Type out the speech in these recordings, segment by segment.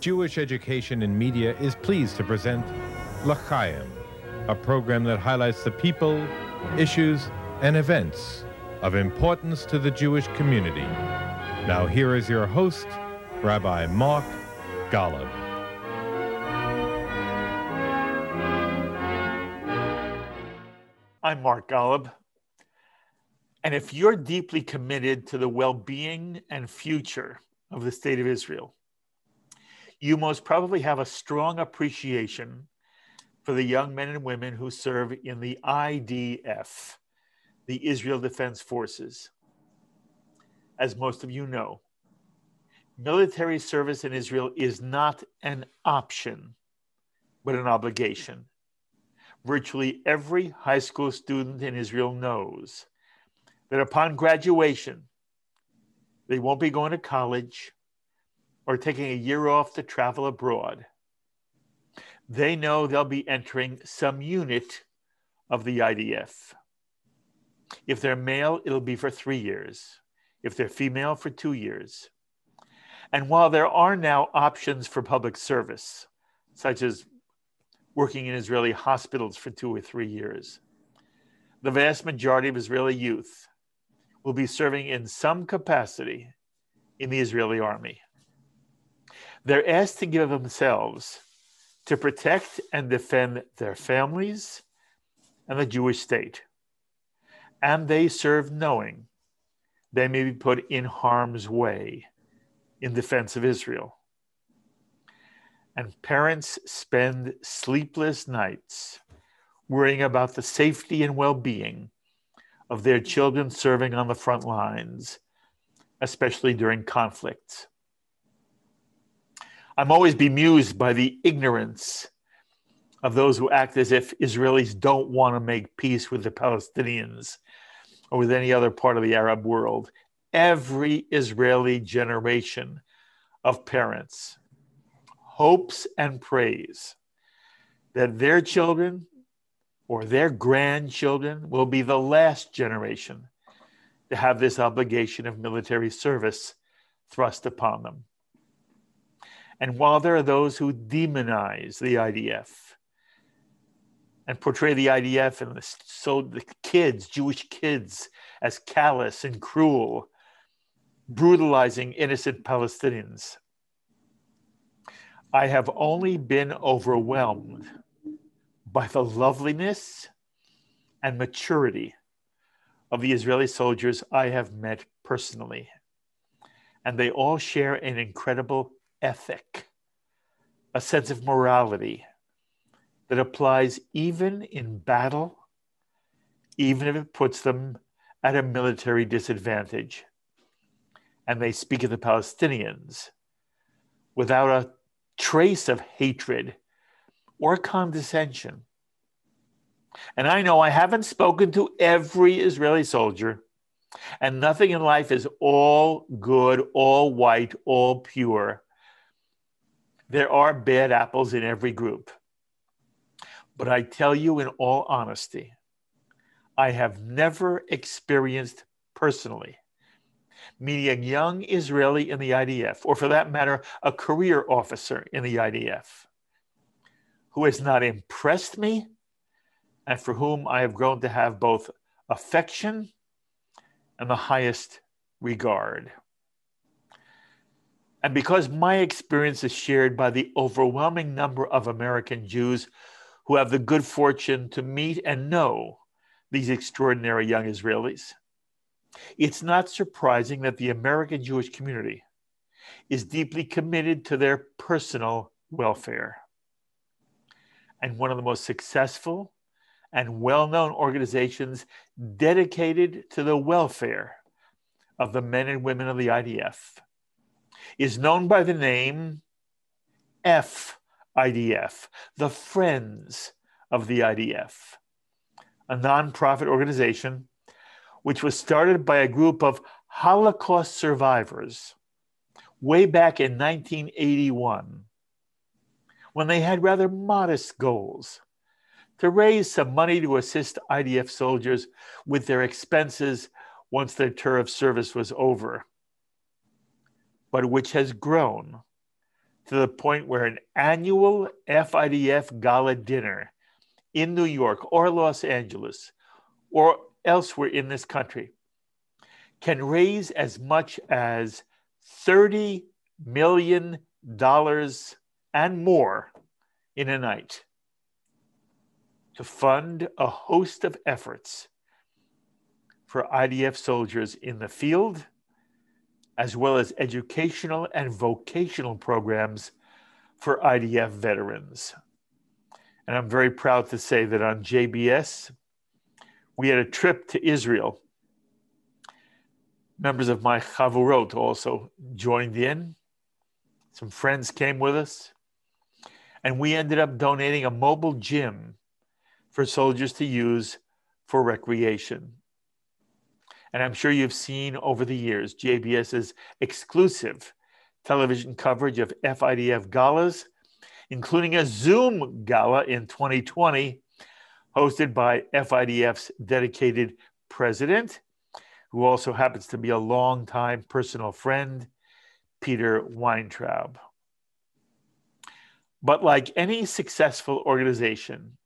Jewish Education and Media is pleased to present L'Chaim, a program that highlights the people, issues, and events of importance to the Jewish community. Now, here is your host, Rabbi Mark Golub. I'm Mark Golub. And if you're deeply committed to the well being and future of the state of Israel, you most probably have a strong appreciation for the young men and women who serve in the IDF, the Israel Defense Forces. As most of you know, military service in Israel is not an option, but an obligation. Virtually every high school student in Israel knows that upon graduation, they won't be going to college or taking a year off to travel abroad. They know they'll be entering some unit of the IDF. If they're male, it'll be for three years. If they're female, for two years. And while there are now options for public service, such as working in Israeli hospitals for two or three years, the vast majority of Israeli youth will be serving in some capacity in the Israeli army. They're asked to give themselves to protect and defend their families and the Jewish state. And they serve knowing they may be put in harm's way in defense of Israel. And parents spend sleepless nights worrying about the safety and well being of their children serving on the front lines, especially during conflicts. I'm always bemused by the ignorance of those who act as if Israelis don't want to make peace with the Palestinians or with any other part of the Arab world. Every Israeli generation of parents hopes and prays that their children or their grandchildren will be the last generation to have this obligation of military service thrust upon them. And while there are those who demonize the IDF and portray the IDF and the, so the kids, Jewish kids, as callous and cruel, brutalizing innocent Palestinians, I have only been overwhelmed by the loveliness and maturity of the Israeli soldiers I have met personally. And they all share an incredible ethic, a sense of morality that applies even in battle, even if it puts them at a military disadvantage. And they speak of the Palestinians without a trace of hatred or condescension. And I know I haven't spoken to every Israeli soldier, and nothing in life is all good, all white, all pure. There are bad apples in every group. But I tell you in all honesty, I have never experienced personally meeting a young Israeli in the IDF, or for that matter, a career officer in the IDF, who has not impressed me and for whom I have grown to have both affection and the highest regard. And because my experience is shared by the overwhelming number of American Jews who have the good fortune to meet and know these extraordinary young Israelis, it's not surprising that the American Jewish community is deeply committed to their personal welfare. And one of the most successful and well known organizations dedicated to the welfare of the men and women of the IDF is known by the name FIDF, the Friends of the IDF, a nonprofit organization which was started by a group of Holocaust survivors way back in 1981 when they had rather modest goals to raise some money to assist IDF soldiers with their expenses once their tour of service was over but which has grown to the point where an annual FIDF gala dinner in New York or Los Angeles or elsewhere in this country can raise as much as $30 million and more in a night to fund a host of efforts for IDF soldiers in the field, as well as educational and vocational programs for IDF veterans. And I'm very proud to say that on JBS, we had a trip to Israel. Members of my Chavurot also joined in. Some friends came with us. And we ended up donating a mobile gym for soldiers to use for recreation. And I'm sure you've seen over the years JBS's exclusive television coverage of FIDF galas, including a Zoom gala in 2020, hosted by FIDF's dedicated president, who also happens to be a longtime personal friend, Peter Weintraub. But like any successful organization,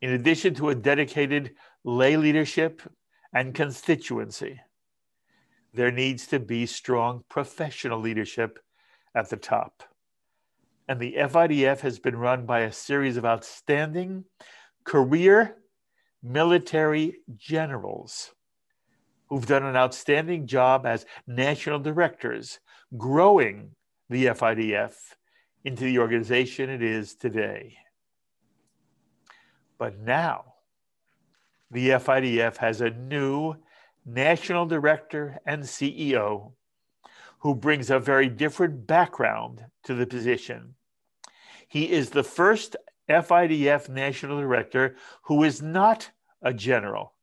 in addition to a dedicated lay leadership and constituency, there needs to be strong professional leadership at the top. And the FIDF has been run by a series of outstanding career military generals who've done an outstanding job as national directors, growing the FIDF into the organization it is today. But now, the FIDF has a new national director and CEO who brings a very different background to the position. He is the first FIDF national director who is not a general,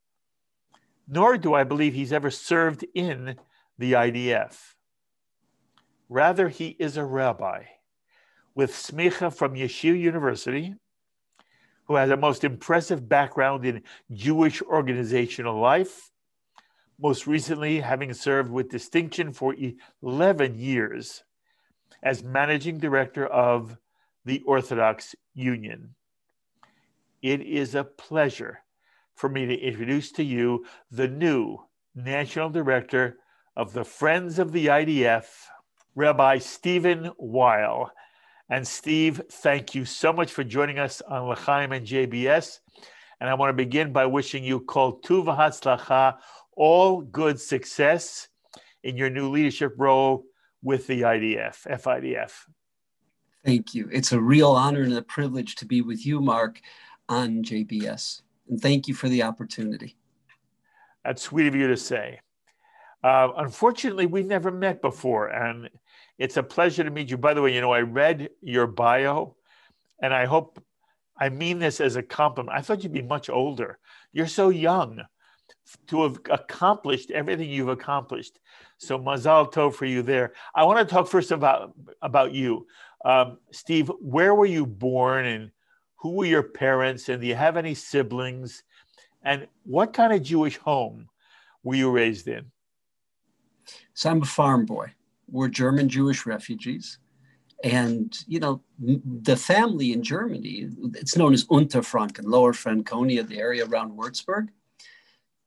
nor do I believe he's ever served in the IDF. Rather, he is a rabbi with smicha from Yeshiva University who has a most impressive background in Jewish organizational life, most recently having served with distinction for 11 years as managing director of the Orthodox Union. It is a pleasure for me to introduce to you the new national director of the Friends of the IDF, Rabbi Steven Weil. And Steve, thank you so much for joining us on L'chaim and JBS. And I want to begin by wishing you kol tuva hatzlacha, all good success in your new leadership role with the IDF, FIDF. Thank you. It's a real honor and a privilege to be with you, Mark, on JBS. And thank you for the opportunity. That's sweet of you to say. Uh, unfortunately, we never met before, and it's a pleasure to meet you. By the way, you know, I read your bio, and I hope I mean this as a compliment. I thought you'd be much older. You're so young to have accomplished everything you've accomplished. So mazal tov for you there. I want to talk first about about you, um, Steve. Where were you born, and who were your parents, and do you have any siblings? And what kind of Jewish home were you raised in? So I'm a farm boy were German Jewish refugees. And, you know, the family in Germany, it's known as Unterfranken, Lower Franconia, the area around Würzburg.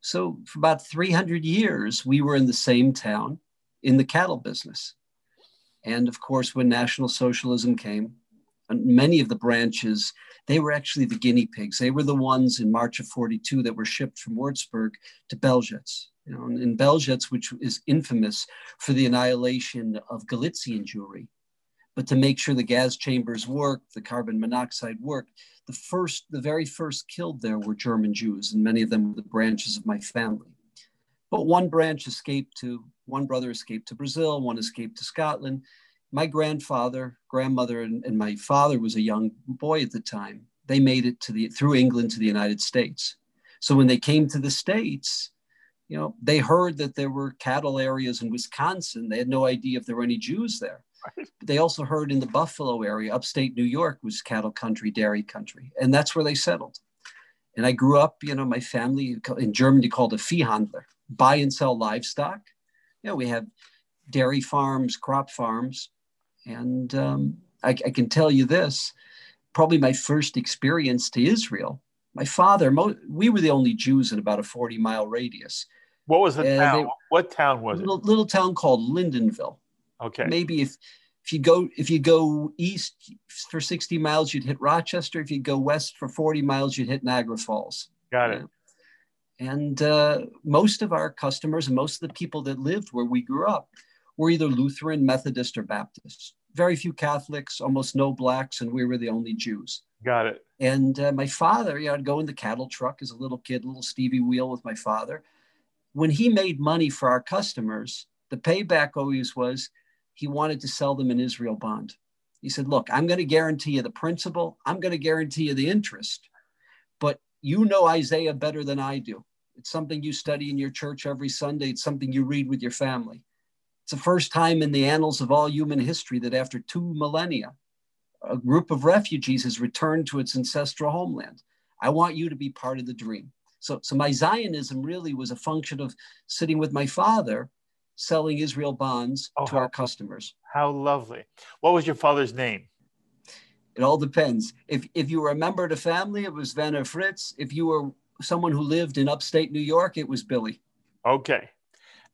So for about 300 years, we were in the same town in the cattle business. And of course, when National Socialism came, many of the branches, they were actually the guinea pigs. They were the ones in March of 42 that were shipped from Würzburg to Belzec. You know, in Belzec, which is infamous for the annihilation of Galician Jewry. But to make sure the gas chambers worked, the carbon monoxide worked, the first, the very first killed there were German Jews, and many of them were the branches of my family. But one branch escaped to, one brother escaped to Brazil, one escaped to Scotland. My grandfather, grandmother, and, and my father was a young boy at the time. They made it to the through England to the United States. So when they came to the States, you know, they heard that there were cattle areas in Wisconsin. They had no idea if there were any Jews there. Right. They also heard in the Buffalo area, upstate New York was cattle country, dairy country, and that's where they settled. And I grew up, you know, my family in Germany called a Viehhandler, buy and sell livestock. You know, we have dairy farms, crop farms, And um, I, I, can tell you this probably my first experience to Israel. My father, mo- we were the only Jews in about a 40 mile radius. What was the town? They, what town was little, it? Little town called Lindenville. Okay. Maybe if if you go if you go east for 60 miles, you'd hit Rochester. If you go west for 40 miles, you'd hit Niagara Falls. Got it. And uh, most of our customers and most of the people that lived where we grew up were either Lutheran, Methodist, or Baptist. Very few Catholics, almost no blacks, and we were the only Jews. Got it. And uh, my father, you know, I'd go in the cattle truck as a little kid, little Stevie Weil with my father. When he made money for our customers, the payback always was he wanted to sell them an Israel bond. He said, Look, I'm going to guarantee you the principal, I'm going to guarantee you the interest, but you know Isaiah better than I do. It's something you study in your church every Sunday, it's something you read with your family. It's the first time in the annals of all human history that after two millennia, a group of refugees has returned to its ancestral homeland. I want you to be part of the dream. So, so my Zionism really was a function of sitting with my father selling Israel bonds oh, to our customers. How lovely. What was your father's name? It all depends. If, if you were a member of the family, it was Werner Fritz. If you were someone who lived in upstate New York, it was Billy. Okay.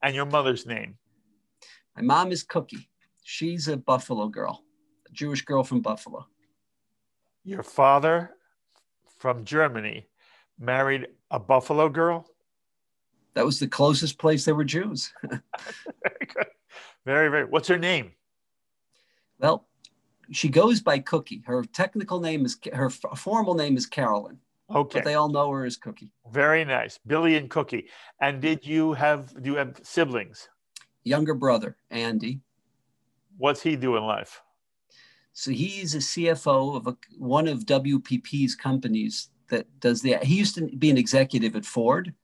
And your mother's name? My mom is Cookie. She's a Buffalo girl, a Jewish girl from Buffalo. Your father from Germany married a Buffalo girl? that was the closest place there were Jews. very good. Very, very. What's her name? Well, she goes by Cookie. Her technical name is her formal name is Carolyn. Okay. But they all know her as Cookie. Very nice. Billy and Cookie. And did you have do you have siblings? Younger brother, Andy. What's he do in life? So he's a CFO of a, one of WPP's companies that does the he used to be an executive at Ford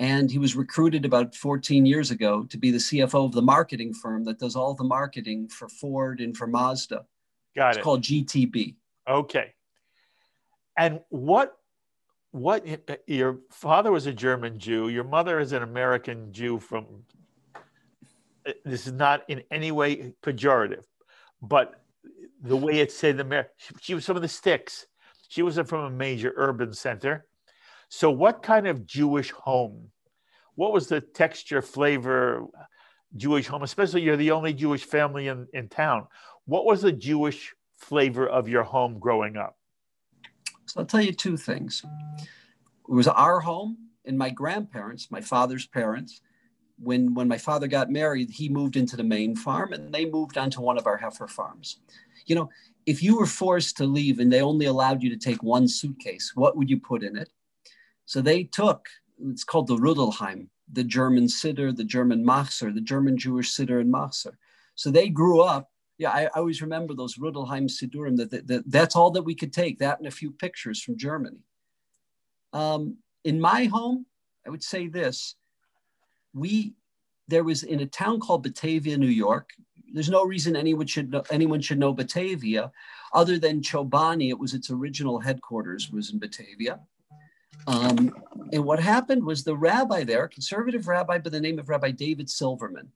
and he was recruited about 14 years ago to be the CFO of the marketing firm that does all the marketing for Ford and for Mazda. Got it's it. called GTB. Okay. And what what your father was a German Jew, your mother is an American Jew from this is not in any way pejorative, but the way it said the she was some of the sticks. She wasn't from a major urban center. So, what kind of Jewish home? What was the texture, flavor, Jewish home? Especially, you're the only Jewish family in, in town. What was the Jewish flavor of your home growing up? So, I'll tell you two things. It was our home and my grandparents, my father's parents. When, when my father got married, he moved into the main farm and they moved onto one of our heifer farms. You know, if you were forced to leave and they only allowed you to take one suitcase, what would you put in it? So they took, it's called the Rudelheim, the German Siddur, the German Machzer, the German Jewish Siddur and Machzer. So they grew up. Yeah, I, I always remember those Rudelheim Siddurim, that, that, that, that's all that we could take, that and a few pictures from Germany. Um, in my home, I would say this. We, there was in a town called Batavia, New York. There's no reason anyone should know, anyone should know Batavia, other than Chobani. It was its original headquarters was in Batavia. Um, and what happened was the rabbi there, conservative rabbi by the name of Rabbi David Silverman.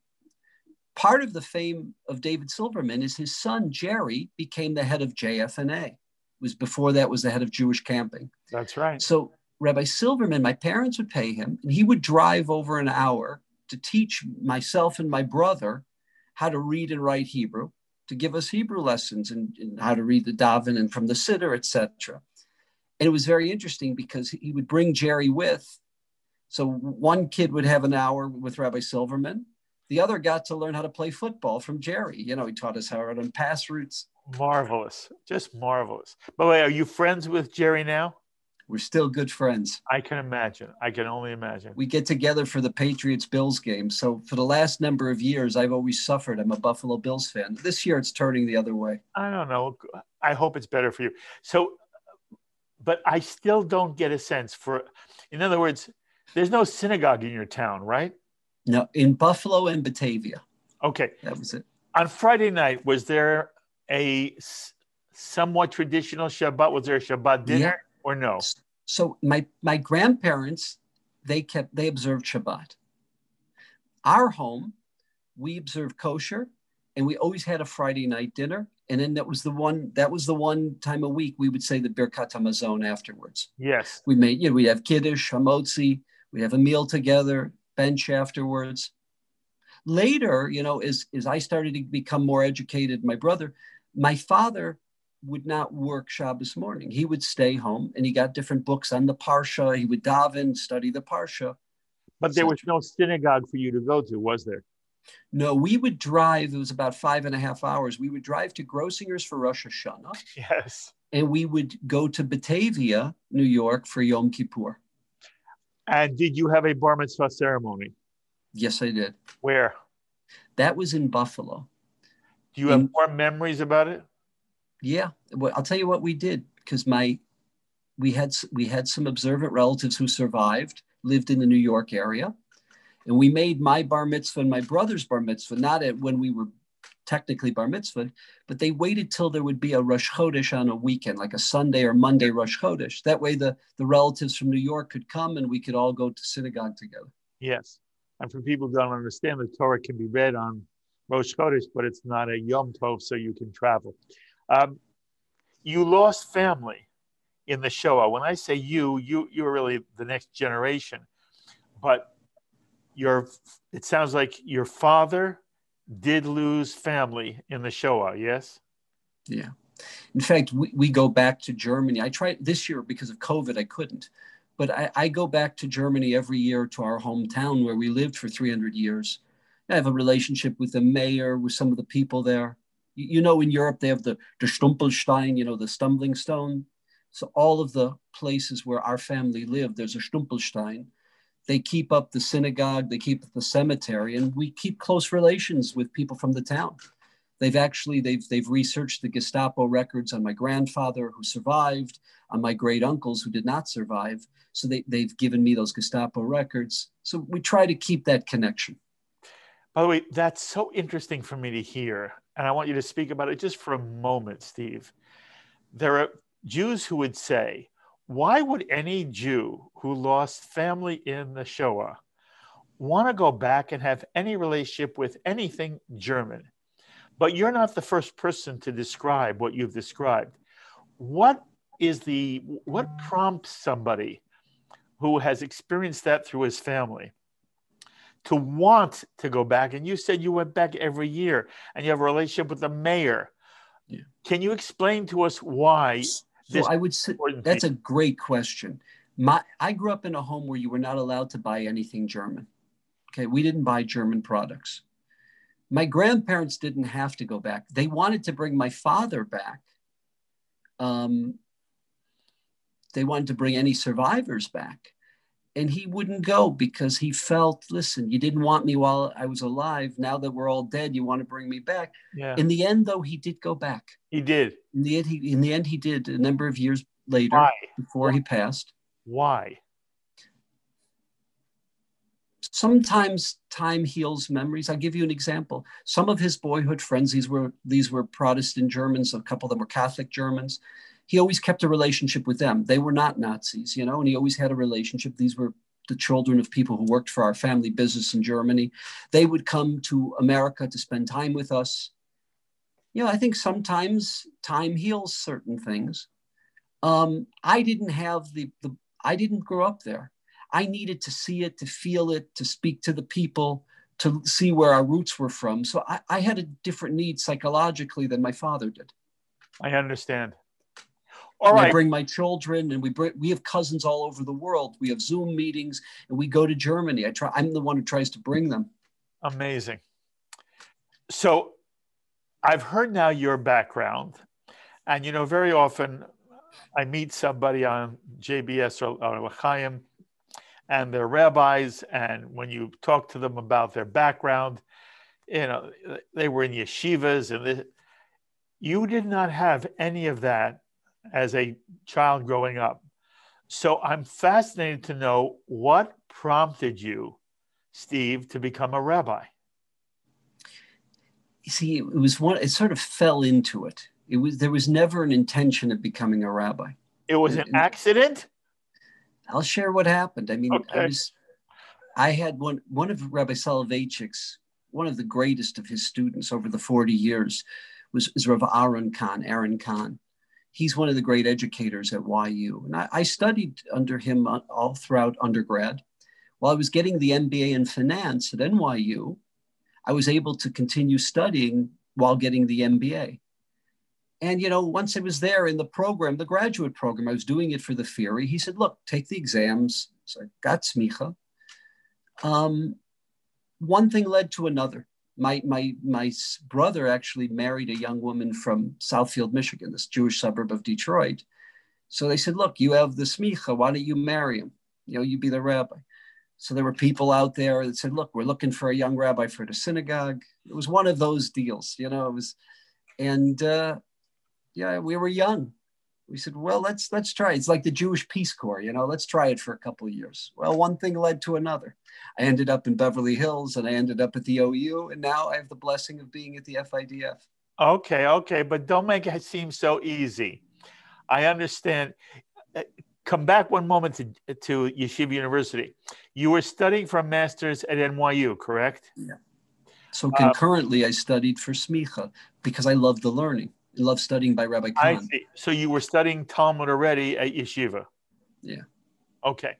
Part of the fame of David Silverman is his son Jerry became the head of JFNA. It was before that was the head of Jewish camping. That's right. So Rabbi Silverman, my parents would pay him, and he would drive over an hour to teach myself and my brother how to read and write Hebrew, to give us Hebrew lessons and, how to read the daven and from the Siddur, etc. And it was very interesting because he would bring Jerry with. So one kid would have an hour with Rabbi Silverman. The other got to learn how to play football from Jerry. You know, he taught us how to run pass routes. Marvelous, just marvelous. By the way, are you friends with Jerry now? We're still good friends. I can imagine. I can only imagine. We get together for the Patriots Bills game. So for the last number of years, I've always suffered. I'm a Buffalo Bills fan. This year, it's turning the other way. I don't know. I hope it's better for you. So but I still don't get a sense for, in other words, there's no synagogue in your town, right? No, in Buffalo and Batavia. Okay. That was it. On Friday night, was there a somewhat traditional Shabbat? Was there a Shabbat dinner yeah. Or no? So my my grandparents, they kept they observed Shabbat. Our home, we observed kosher, and we always had a Friday night dinner. And then that was the one that was the one time a week we would say the Birkat Hamazon afterwards. Yes. We made, you know, we'd have Kiddush, Hamotzi, we'd have a meal together, bench afterwards. Later, you know, as, as I started to become more educated, my brother, my father would not work Shabbos morning. He would stay home and he got different books on the Parsha. He would daven, study the Parsha. But there was no synagogue for you to go to, was there? No, we would drive, it was about five and a half hours. We would drive to Grossinger's for Rosh Hashanah. Yes. And we would go to Batavia, New York for Yom Kippur. And did you have a bar mitzvah ceremony? Yes, I did. Where? That was in Buffalo. Do you have more memories about it? Yeah, well, I'll tell you what we did because my we had we had some observant relatives who survived, lived in the New York area, and we made my bar mitzvah and my brother's bar mitzvah not at when we were technically bar mitzvah, but they waited till there would be a Rosh Chodesh on a weekend, like a Sunday or Monday Rosh Chodesh. That way, the the relatives from New York could come and we could all go to synagogue together. Yes. And for people who don't understand, the Torah can be read on Rosh Chodesh, but it's not a Yom Tov, so you can travel. Um, you lost family in the Shoah. When I say you, you you're really the next generation, but your it sounds like your father did lose family in the Shoah. Yes. Yeah. In fact, we, we go back to Germany. I tried this year because of COVID, I couldn't. But I, I go back to Germany every year to our hometown where we lived for 300 years. I have a relationship with the mayor, with some of the people there. You, know, in Europe, they have the, the Stolperstein, you know, the stumbling stone. So all of the places where our family lived, there's a Stolperstein. They keep up the synagogue, they keep up the cemetery, and we keep close relations with people from the town. They've actually they've they've researched the Gestapo records on my grandfather who survived, on my great uncles who did not survive. So they, they've given me those Gestapo records. So we try to keep that connection. By the way, that's so interesting for me to hear. And I want you to speak about it just for a moment, Steve. There are Jews who would say, why would any Jew who lost family in the Shoah want to go back and have any relationship with anything German? But you're not the first person to describe what you've described. What is the what prompts somebody who has experienced that through his family to want to go back? And you said you went back every year and you have a relationship with the mayor. Yeah. Can you explain to us why? So I would say that's a great question. My I grew up in a home where you were not allowed to buy anything German. Okay, we didn't buy German products. My grandparents didn't have to go back. They wanted to bring my father back. Um, they wanted to bring any survivors back. And he wouldn't go because he felt, listen, you didn't want me while I was alive. Now that we're all dead, you want to bring me back. Yeah, In the end, though, he did go back. he did. In the end, he, in the end, he did a number of years later Why? before he passed. Why? Sometimes time heals memories. I'll give you an example. Some of his boyhood friends, these were these were Protestant Germans, a couple of them were Catholic Germans. He always kept a relationship with them. They were not Nazis, you know, and he always had a relationship. These were the children of people who worked for our family business in Germany. They would come to America to spend time with us. You know, I think sometimes time heals certain things. Um, I didn't have the, the I didn't grow up there. I needed to see it, to feel it, to speak to the people, to see where our roots were from. So I, I had a different need psychologically than my father did. I understand. All And I bring my children, and we bring, we have cousins all over the world. We have Zoom meetings, and we go to Germany. I try. I'm the one who tries to bring them. Amazing. So I've heard now your background, and you know, very often I meet somebody on JBS or, or L'chaim, and they're rabbis, and when you talk to them about their background, you know, they were in yeshivas, and this, you did not have any of that as a child growing up. So I'm fascinated to know what prompted you, Steve, to become a rabbi. You see, it was one. It sort of fell into it. It was there was never an intention of becoming a rabbi. It was an And- accident. I'll share what happened. I mean, Okay. I was, I had one one of Rabbi Soloveitchik's one of the greatest of his students over the 40 years was is Rav Aaron Kahn, Aaron Kahn. He's one of the great educators at YU. And I, I studied under him all throughout undergrad. While I was getting the MBA in finance at NYU, I was able to continue studying while getting the MBA. And you know, once I was there in the program, the graduate program, I was doing it for the theory. He said, "Look, take the exams." So I got smicha. Um, one thing led to another. My my my brother actually married a young woman from Southfield, Michigan, this Jewish suburb of Detroit. So they said, "Look, you have the smicha. Why don't you marry him? You know, you be the rabbi." So there were people out there that said, "Look, we're looking for a young rabbi for the synagogue." It was one of those deals, you know. It was, and uh, yeah, we were young. We said, well, let's let's try. It's like the Jewish Peace Corps, you know. Let's try it for a couple of years. Well, one thing led to another. I ended up in Beverly Hills, and I ended up at the OU, and now I have the blessing of being at the FIDF. Okay, okay, but don't make it seem so easy. I understand. Uh, come back one moment to, to Yeshiva University. You were studying for a master's at NYU, correct? Yeah. So concurrently, uh, I studied for smicha because I love the learning love studying by Rabbi Kahn. I see. So you were studying Talmud already at yeshiva. Yeah. Okay,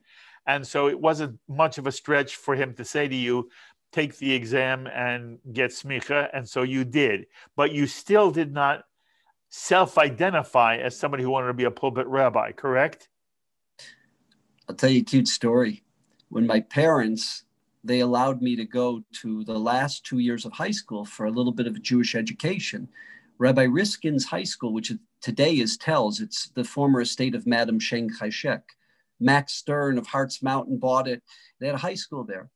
and so it wasn't much of a stretch for him to say to you, "Take the exam and get smicha," and so you did. But you still did not self-identify as somebody who wanted to be a pulpit rabbi, correct? I'll tell you a cute story. When my parents they allowed me to go to the last two years of high school for a little bit of Jewish education Rabbi Riskin's high school, which today is Telz, it's the former estate of Madame Chiang Kai-shek. Max Stern of Hartz Mountain bought it. They had a high school there.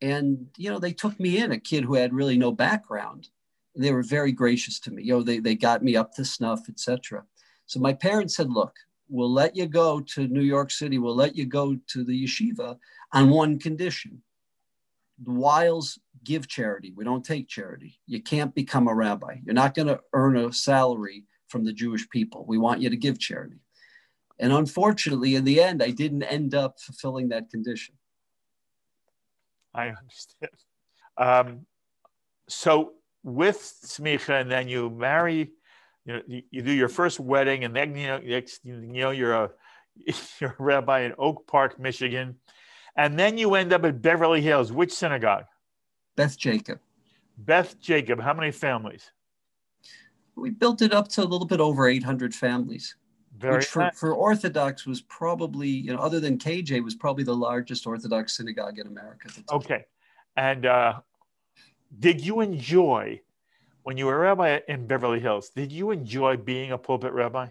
And, you know, they took me in, a kid who had really no background. They were very gracious to me. You know, they, they got me up to snuff, etc. So my parents said, look, we'll let you go to New York City. We'll let you go to the yeshiva on one condition. The Weils give charity. We don't take charity. You can't become a rabbi. You're not going to earn a salary from the Jewish people. We want you to give charity. And unfortunately, in the end, I didn't end up fulfilling that condition. I understand. Um, so with smicha, and then you marry, you know, you, you, do your first wedding, and then you know, you know, you're a you're a rabbi in Oak Park, Michigan, and then you end up at Beverly Hills. Which synagogue? Beth Jacob. Beth Jacob. How many families? We built it up to a little bit over 800 families. Very which for, nice. for Orthodox was probably, you know, other than KJ, was probably the largest Orthodox synagogue in America. Okay. And uh, did you enjoy, when you were a rabbi in Beverly Hills, did you enjoy being a pulpit rabbi?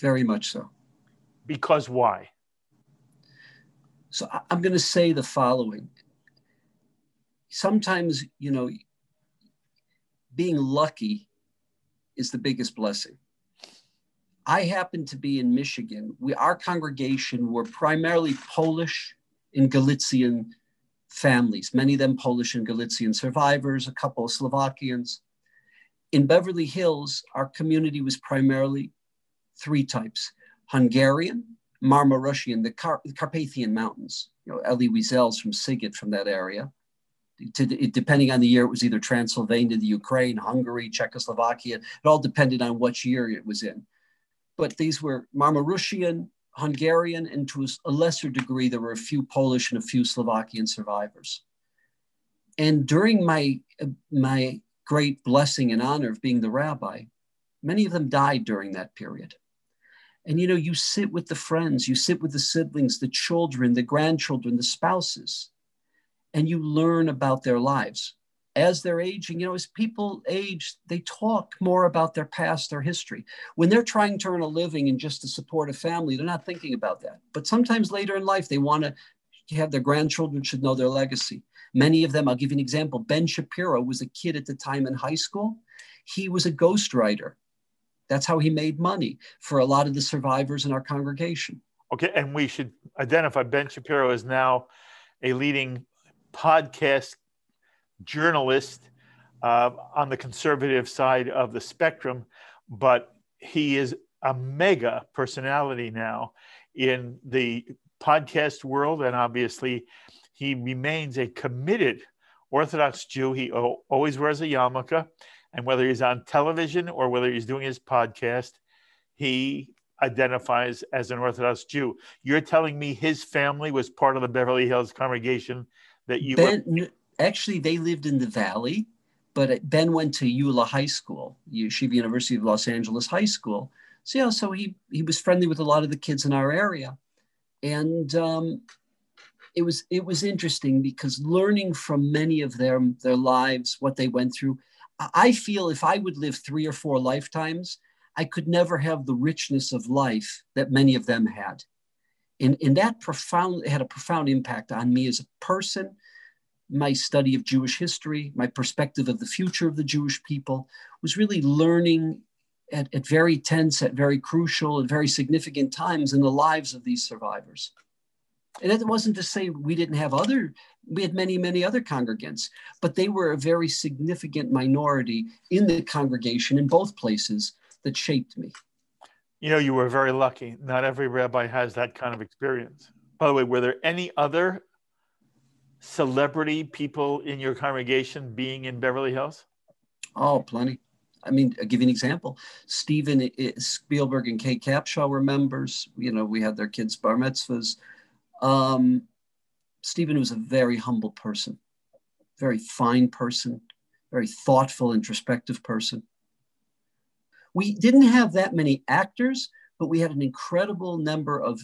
Very much so. Because why? So I'm going to say the following sometimes, you know, being lucky is the biggest blessing. I happen to be in Michigan. We, our congregation were primarily Polish and Galician families, many of them Polish and Galician survivors, a couple of Slovakians. In Beverly Hills, our community was primarily three types Hungarian, Marmarussian, the, Car- the Carpathian Mountains. You know, Elie Wiesel's from Sighet from that area to, depending on the year, it was either Transylvania, the Ukraine, Hungary, Czechoslovakia. It all depended on which year it was in. But these were Marmarussian, Hungarian, and to a lesser degree, there were a few Polish and a few Slovakian survivors. And during my, uh, my great blessing and honor of being the rabbi, many of them died during that period. And you know, you sit with the friends, you sit with the siblings, the children, the grandchildren, the spouses and you learn about their lives. As they're aging, you know, as people age, they talk more about their past, their history. When they're trying to earn a living and just to support a family, they're not thinking about that. But sometimes later in life, they want to have their grandchildren should know their legacy. Many of them, I'll give you an example. Ben Shapiro was a kid at the time in high school. He was a ghostwriter. That's how he made money for a lot of the survivors in our congregation. Okay, and we should identify Ben Shapiro as now a leading podcast journalist uh, on the conservative side of the spectrum, but he is a mega personality now in the podcast world. And obviously, he remains a committed Orthodox Jew. He always wears a yarmulke. And whether he's on television or whether he's doing his podcast, he identifies as an Orthodox Jew. You're telling me his family was part of the Beverly Hills congregation that you ben, were- actually they lived in the valley, but Ben went to YULA High School, Yeshiva University of Los Angeles High School. So yeah, so he he was friendly with a lot of the kids in our area, and um, it was it was interesting because learning from many of them their lives, what they went through. I feel if I would live three or four lifetimes, I could never have the richness of life that many of them had. And, and that profound had a profound impact on me as a person, my study of Jewish history, my perspective of the future of the Jewish people was really learning at, at very tense, at very crucial, and very significant times in the lives of these survivors. And that wasn't to say we didn't have other, we had many, many other congregants, but they were a very significant minority in the congregation in both places that shaped me. You know, you were very lucky. Not every rabbi has that kind of experience. By the way, were there any other celebrity people in your congregation being in Beverly Hills? Oh, plenty. I mean, I'll give you an example. Steven Spielberg and Kate Capshaw were members. You know, we had their kids' bar mitzvahs. Um, Steven was a very humble person, very fine person, very thoughtful, introspective person. We didn't have that many actors, but we had an incredible number of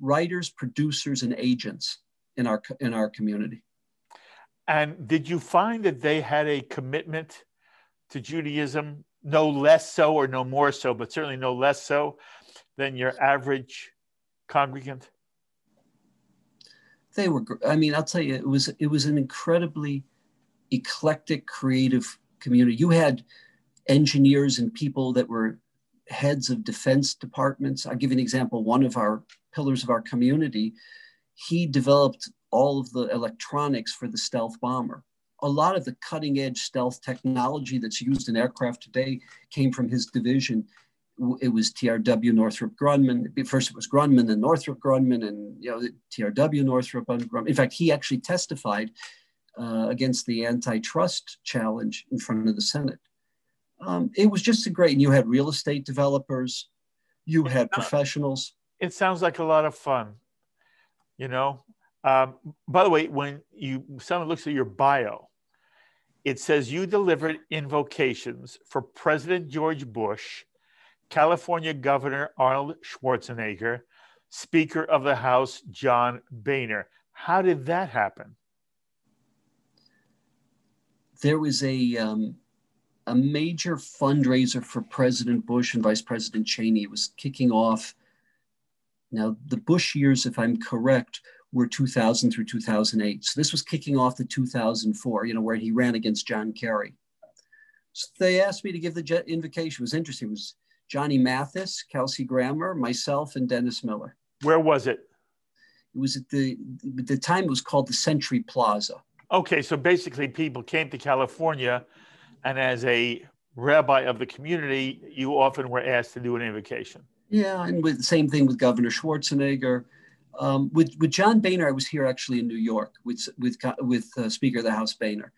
writers, producers, and agents in our in our community. And did you find that they had a commitment to Judaism, no less so or no more so, but certainly no less so than your average congregant? They were. I mean, I'll tell you, it was it was an incredibly eclectic, creative community. You had engineers and people that were heads of defense departments. I'll give you an example. One of our pillars of our community, he developed all of the electronics for the stealth bomber. A lot of the cutting edge stealth technology that's used in aircraft today came from his division. It was TRW Northrop Grumman. First, it was Grumman, then Northrop Grumman, and you know TRW Northrop Grumman. In fact, he actually testified uh, against the antitrust challenge in front of the Senate um, it was just a great. And you had real estate developers, you had professionals. It sounds like a lot of fun. You know. Um, by the way, when you someone looks at your bio, it says you delivered invocations for President George Bush, California Governor Arnold Schwarzenegger, Speaker of the House John Boehner. How did that happen? There was a um, a major fundraiser for President Bush and Vice President Cheney. It was kicking off. Now, the Bush years, if I'm correct, were 2000 through 2008. So this was kicking off the 2004, you know, where he ran against John Kerry. So they asked me to give the invocation. It was interesting. It was Johnny Mathis, Kelsey Grammer, myself, and Dennis Miller. Where was it? It was at the, at the time it was called the Century Plaza. Okay, so basically people came to California and as a rabbi of the community, you often were asked to do an invocation. Yeah, and with same thing with Governor Schwarzenegger. Um, with with John Boehner, I was here actually in New York with with with uh, Speaker of the House Boehner.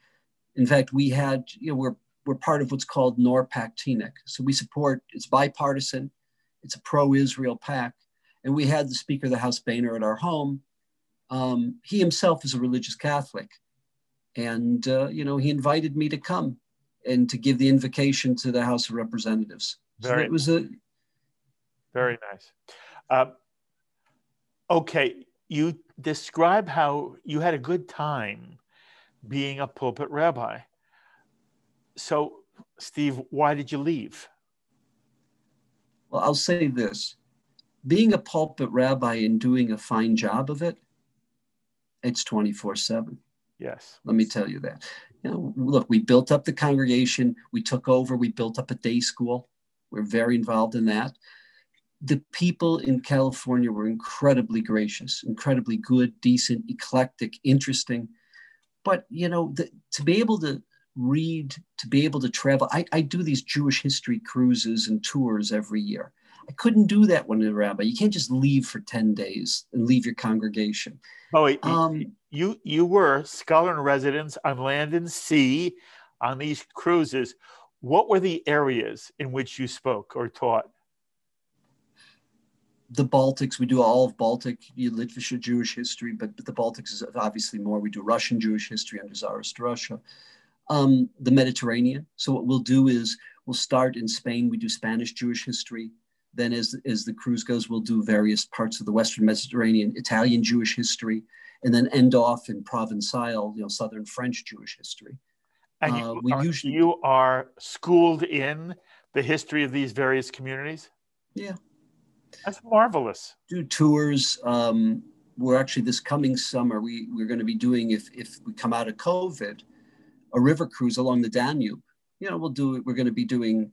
In fact, we had you know we're we're part of what's called NORPAC TNIC. So we support it's bipartisan, it's a pro-Israel PAC, and we had the Speaker of the House Boehner at our home. Um, he himself is a religious Catholic, and uh, you know he invited me to come and to give the invocation to the House of Representatives. Very, so it was a very nice. Uh, okay, you describe how you had a good time being a pulpit rabbi. So, Steve, why did you leave? Well, I'll say this being a pulpit rabbi and doing a fine job of it, it's 24 7. Yes. Let me tell you that know, look, we built up the congregation, we took over, we built up a day school. We're very involved in that. The people in California were incredibly gracious, incredibly good, decent, eclectic, interesting. But you know, the, to be able to read, to be able to travel, I, I do these Jewish history cruises and tours every year. I couldn't do that when a rabbi. You can't just leave for 10 days and leave your congregation. Oh, wait, um, you, you were scholar in residence on land and sea on these cruises. What were the areas in which you spoke or taught? the Baltics, we do all of Baltic literature, Jewish history, but, but the Baltics is obviously more. We do Russian Jewish history under Tsarist Russia. Um, the Mediterranean. So what we'll do is we'll start in Spain. We do Spanish Jewish history. Then as, as the cruise goes, we'll do various parts of the Western Mediterranean, Italian Jewish history, and then end off in Provençal, you know, Southern French Jewish history. And uh, you, are, usually, you are schooled in the history of these various communities? Yeah, that's marvelous. Do tours. Um, we're actually this coming summer we we're going to be doing if if we come out of COVID, a river cruise along the Danube. You know, we'll do it. We're going to be doing.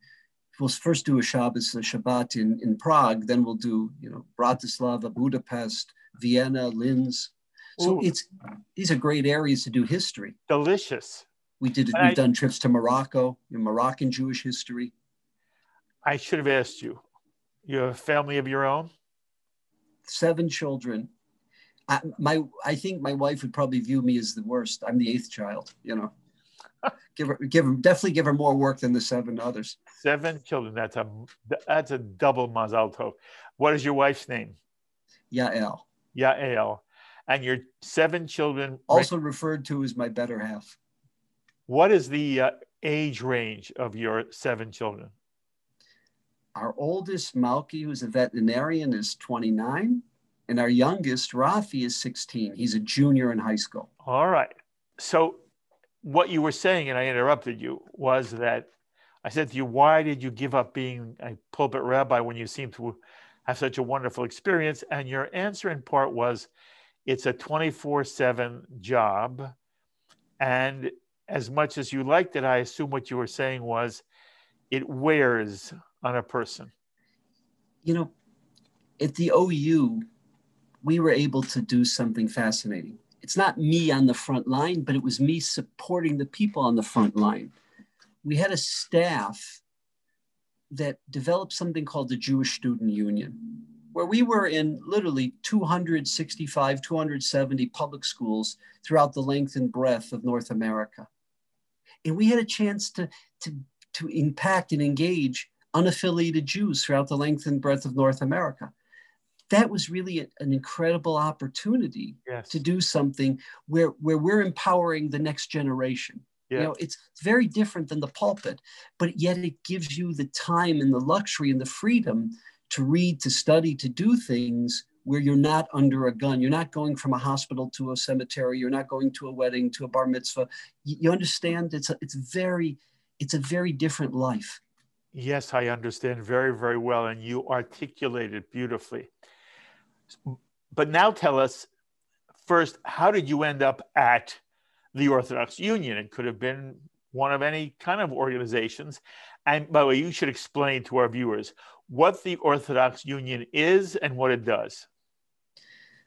We'll first do a Shabbos, a Shabbat in, in Prague. Then we'll do, you know, Bratislava, Budapest, Vienna, Linz. So Ooh. it's these are great areas to do history. Delicious. We did. we've I, done trips to Morocco, in Moroccan Jewish history. I should have asked you. You have a family of your own? Seven children. I, my, I think my wife would probably view me as the worst. I'm the eighth child, you know. Give her, give her, definitely give her more work than the seven others. Seven children. That's a, that's a double mazal tov. What is your wife's name? Yael. Yael. And your seven children. Also referred to as my better half. What is the uh, age range of your seven children? Our oldest, Malki, who's a veterinarian, is 29. And our youngest, Rafi, is 16. He's a junior in high school. All right. So, what you were saying, and I interrupted you, was that I said to you, Why did you give up being a pulpit rabbi when you seem to have such a wonderful experience? And your answer in part was, It's a 24 7 job. And as much as you liked it, I assume what you were saying was, it wears on a person? You know, at the OU, we were able to do something fascinating. It's not me on the front line, but it was me supporting the people on the front line. We had a staff that developed something called the Jewish Student Union, where we were in literally 265, 270 public schools throughout the length and breadth of North America. And we had a chance to, to, to impact and engage unaffiliated Jews throughout the length and breadth of North America. That was really a, an incredible opportunity yes. to do something where, where we're empowering the next generation. Yeah. You know, it's very different than the pulpit, but yet it gives you the time and the luxury and the freedom to read, to study, to do things where you're not under a gun. You're not going from a hospital to a cemetery. You're not going to a wedding, to a bar mitzvah. You, you understand? It's a, it's very, it's a very different life. Yes, I understand very, very well, and you articulate it beautifully. But now tell us first, how did you end up at the Orthodox Union? It could have been one of any kind of organizations. And by the way, you should explain to our viewers what the Orthodox Union is and what it does.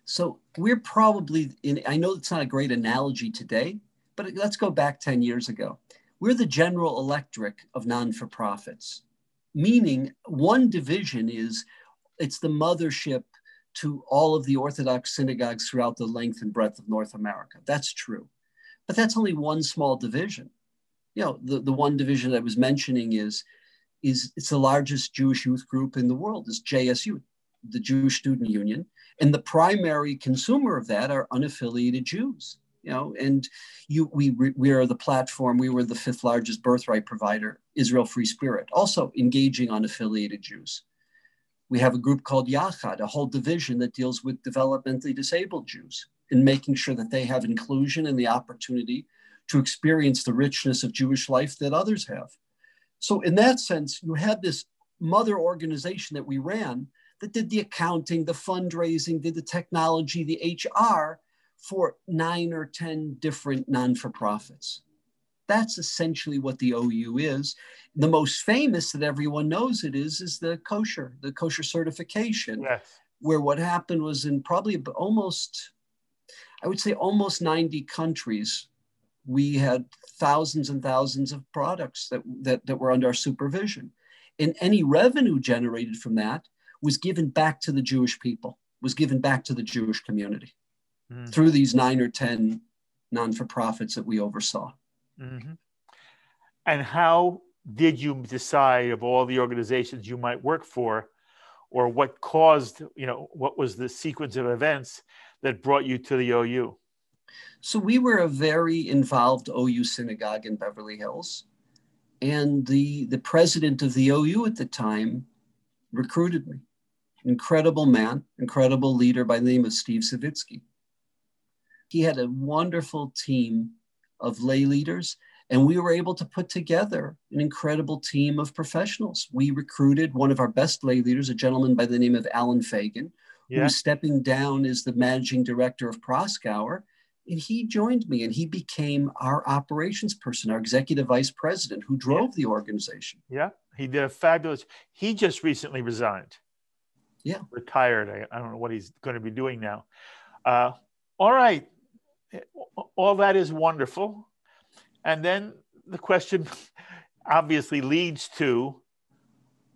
So we're probably in, I know it's not a great analogy today, but let's go back 10 years ago. We're the General Electric of non for profits, meaning one division is it's the mothership to all of the Orthodox synagogues throughout the length and breadth of North America. That's true. But that's only one small division. You know, the, the one division I was mentioning is, is it's the largest Jewish youth group in the world, is JSU, the Jewish Student Union. And the primary consumer of that are unaffiliated Jews you know, and you, we, we are the platform, we were the fifth largest birthright provider, Israel Free Spirit, also engaging unaffiliated Jews. We have a group called Yachad, a whole division that deals with developmentally disabled Jews and making sure that they have inclusion and the opportunity to experience the richness of Jewish life that others have. So, in that sense, you had this mother organization that we ran that did the accounting, the fundraising, did the technology, the HR, for nine or 10 different non for profits. That's essentially what the OU is. The most famous that everyone knows it is is the kosher, the kosher certification, yes. where what happened was in probably almost, I would say almost 90 countries, we had thousands and thousands of products that, that, that were under our supervision. And any revenue generated from that was given back to the Jewish people, was given back to the Jewish community Mhm. through these nine or 10 non for profits that we oversaw. Mhm. And how did you decide of all the organizations you might work for, or what caused, you know, what was the sequence of events that brought you to the OU? So we were a very involved OU synagogue in Beverly Hills. And the, the president of the OU at the time recruited me. Incredible man, incredible leader by the name of Steve Savitsky. He had a wonderful team of lay leaders, and we were able to put together an incredible team of professionals. We recruited one of our best lay leaders, a gentleman by the name of Allen Fagin, Yeah. who's stepping down as the managing director of Proskauer. And he joined me and he became our operations person, our executive vice president who drove the organization. Yeah. He did a fabulous, he just recently resigned. Yeah. Retired. I, I don't know what he's going to be doing now. Uh, all right. All that is wonderful. And then the question obviously leads to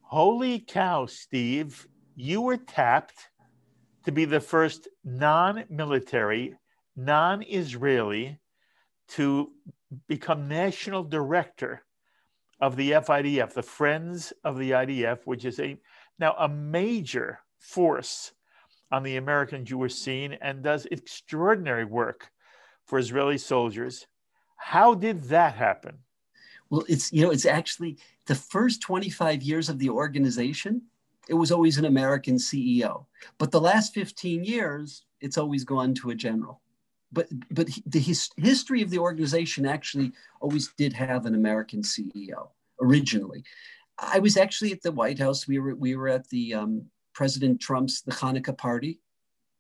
holy cow, Steve, you were tapped to be the first non military, non Israeli to become national director of the FIDF, the Friends of the IDF, which is a now a major force on the American Jewish scene and does extraordinary work for Israeli soldiers. How did that happen? Well, it's you know, it's actually the first 25 years of the organization, it was always an American CEO. But the last 15 years, it's always gone to a general. But but the his, history of the organization actually always did have an American CEO originally. I was actually at the White House. We were we were at the um, President Trump's the Hanukkah party,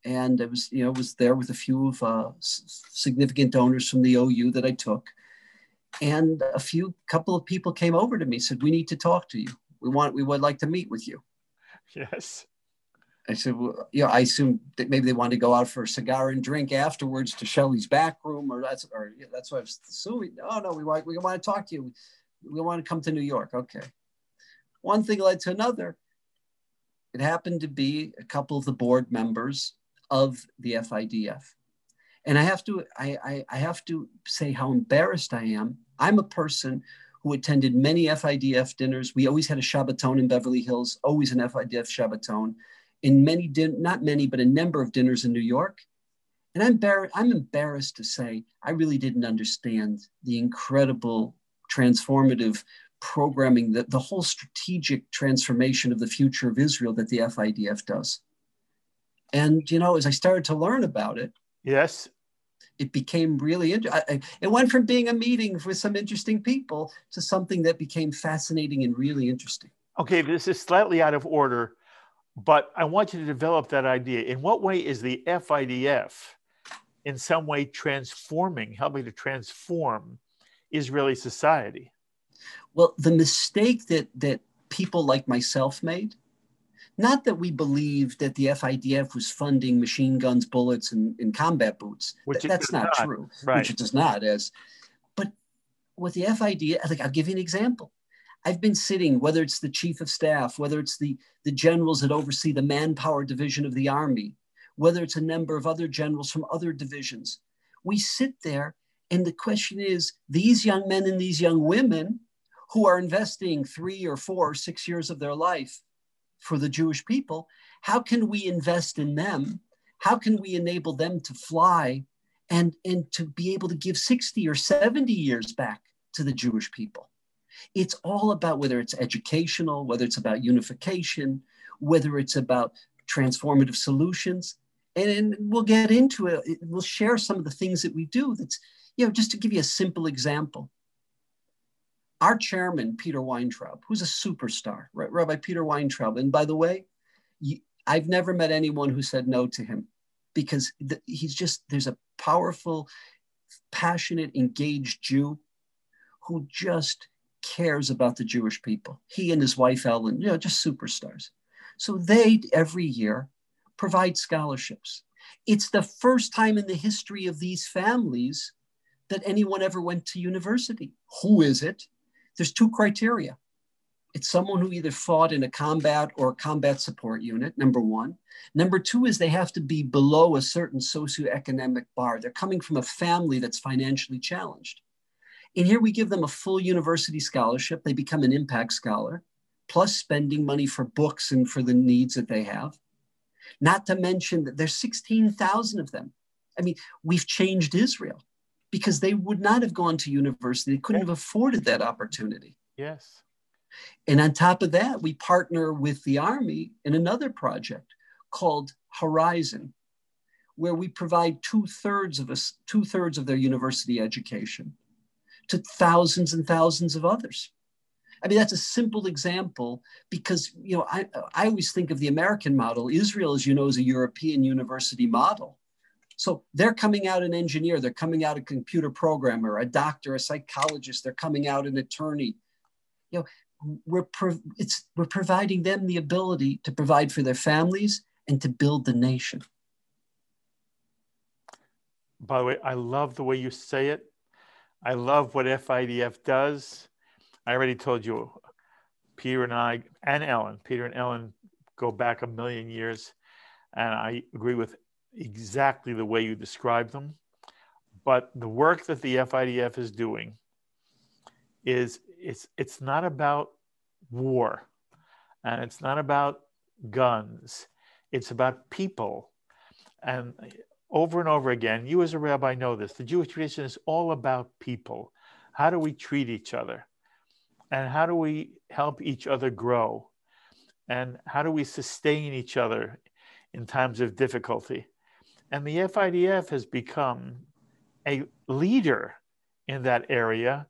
and I was you know was there with a few of uh, significant donors from the OU that I took, and a few couple of people came over to me said we need to talk to you. We want we would like to meet with you. Yes. I said, well, you know, I assumed that maybe they wanted to go out for a cigar and drink afterwards to Shelley's back room, or that's or yeah, that's what I was assuming. Oh no, we want we want to talk to you. We want to come to New York. Okay. One thing led to another. It happened to be a couple of the board members of the FIDF. And I have to I, I, I have to say how embarrassed I am. I'm a person who attended many FIDF dinners. We always had a Shabbaton in Beverly Hills, always an FIDF Shabbaton in many, din- not many, but a number of dinners in New York. And I'm, bar- I'm embarrassed to say I really didn't understand the incredible transformative programming, the, the whole strategic transformation of the future of Israel that the FIDF does. And, you know, as I started to learn about it, Yes. it became really interesting. It went from being a meeting with some interesting people to something that became fascinating and really interesting. Okay, this is slightly out of order, but I want you to develop that idea. In what way is the FIDF in some way transforming, helping to transform Israeli society? Well, the mistake that that people like myself made, not that we believed that the FIDF was funding machine guns, bullets, and, and combat boots. Th- that's not, not, true. right. Which it does not. As, but with the FIDF, like I'll give you an example. I've been sitting, whether it's the chief of staff, whether it's the the generals that oversee the manpower division of the army, whether it's a number of other generals from other divisions. We sit there, and the question is: these young men and these young women who are investing three or four or six years of their life for the Jewish people, how can we invest in them? How can we enable them to fly and, and to be able to give 60 or 70 years back to the Jewish people? It's all about whether it's educational, whether it's about unification, whether it's about transformative solutions. And and we'll get into it. We'll share some of the things that we do. That's, you know, just to give you a simple example our chairman, Peter Weintraub, who's a superstar, right? Rabbi Peter Weintraub. And by the way, I've never met anyone who said no to him because he's just, there's a powerful, passionate, engaged Jew who just cares about the Jewish people. He and his wife, Ellen, you know, just superstars. So they, every year, provide scholarships. It's the first time in the history of these families that anyone ever went to university. Who is it? There's two criteria. It's someone who either fought in a combat or a combat support unit, number one. Number two is they have to be below a certain socioeconomic bar. They're coming from a family that's financially challenged. And here we give them a full university scholarship. They become an impact scholar, plus spending money for books and for the needs that they have. Not to mention that there's 16,000 of them. I mean, we've changed Israel because they would not have gone to university. They couldn't have afforded that opportunity. Yes. And on top of that, we partner with the Army in another project called Horizon, where we provide two thirds of us, two thirds of their university education to thousands and thousands of others. I mean, that's a simple example because, you know, I, I always think of the American model. Israel, as you know, is a European university model. So they're coming out an engineer, they're coming out a computer programmer, a doctor, a psychologist, they're coming out an attorney. You know, we're, it's, we're providing them the ability to provide for their families and to build the nation. By the way, I love the way you say it. I love what FIDF does. I already told you, Peter and I, and Ellen, Peter and Ellen go back a million years. And I agree with exactly the way you describe them. But the work that the FIDF is doing is it's, it's not about war and it's not about guns. It's about people. And over and over again, you as a rabbi know this. The Jewish tradition is all about people. How do we treat each other? And how do we help each other grow? And how do we sustain each other in times of difficulty? And the FIDF has become a leader in that area.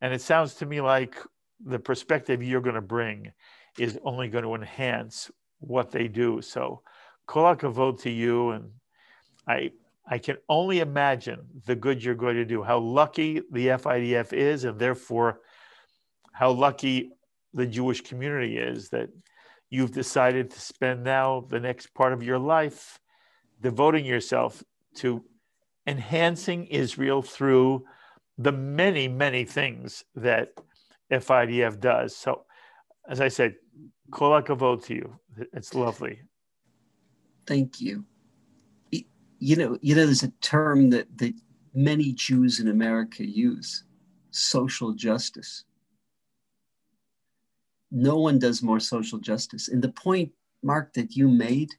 And it sounds to me like the perspective you're going to bring is only going to enhance what they do. So, kol hakavod to you, and I I can only imagine the good you're going to do. How lucky the FIDF is, and therefore, how lucky the Jewish community is that you've decided to spend now the next part of your life devoting yourself to enhancing Israel through the many, many things that FIDF does. So, as I said, kol hakavod to you. It's lovely. Thank you. You know, you know, there's a term that, that many Jews in America use social justice. No one does more social justice. And the point, Mark, that you made,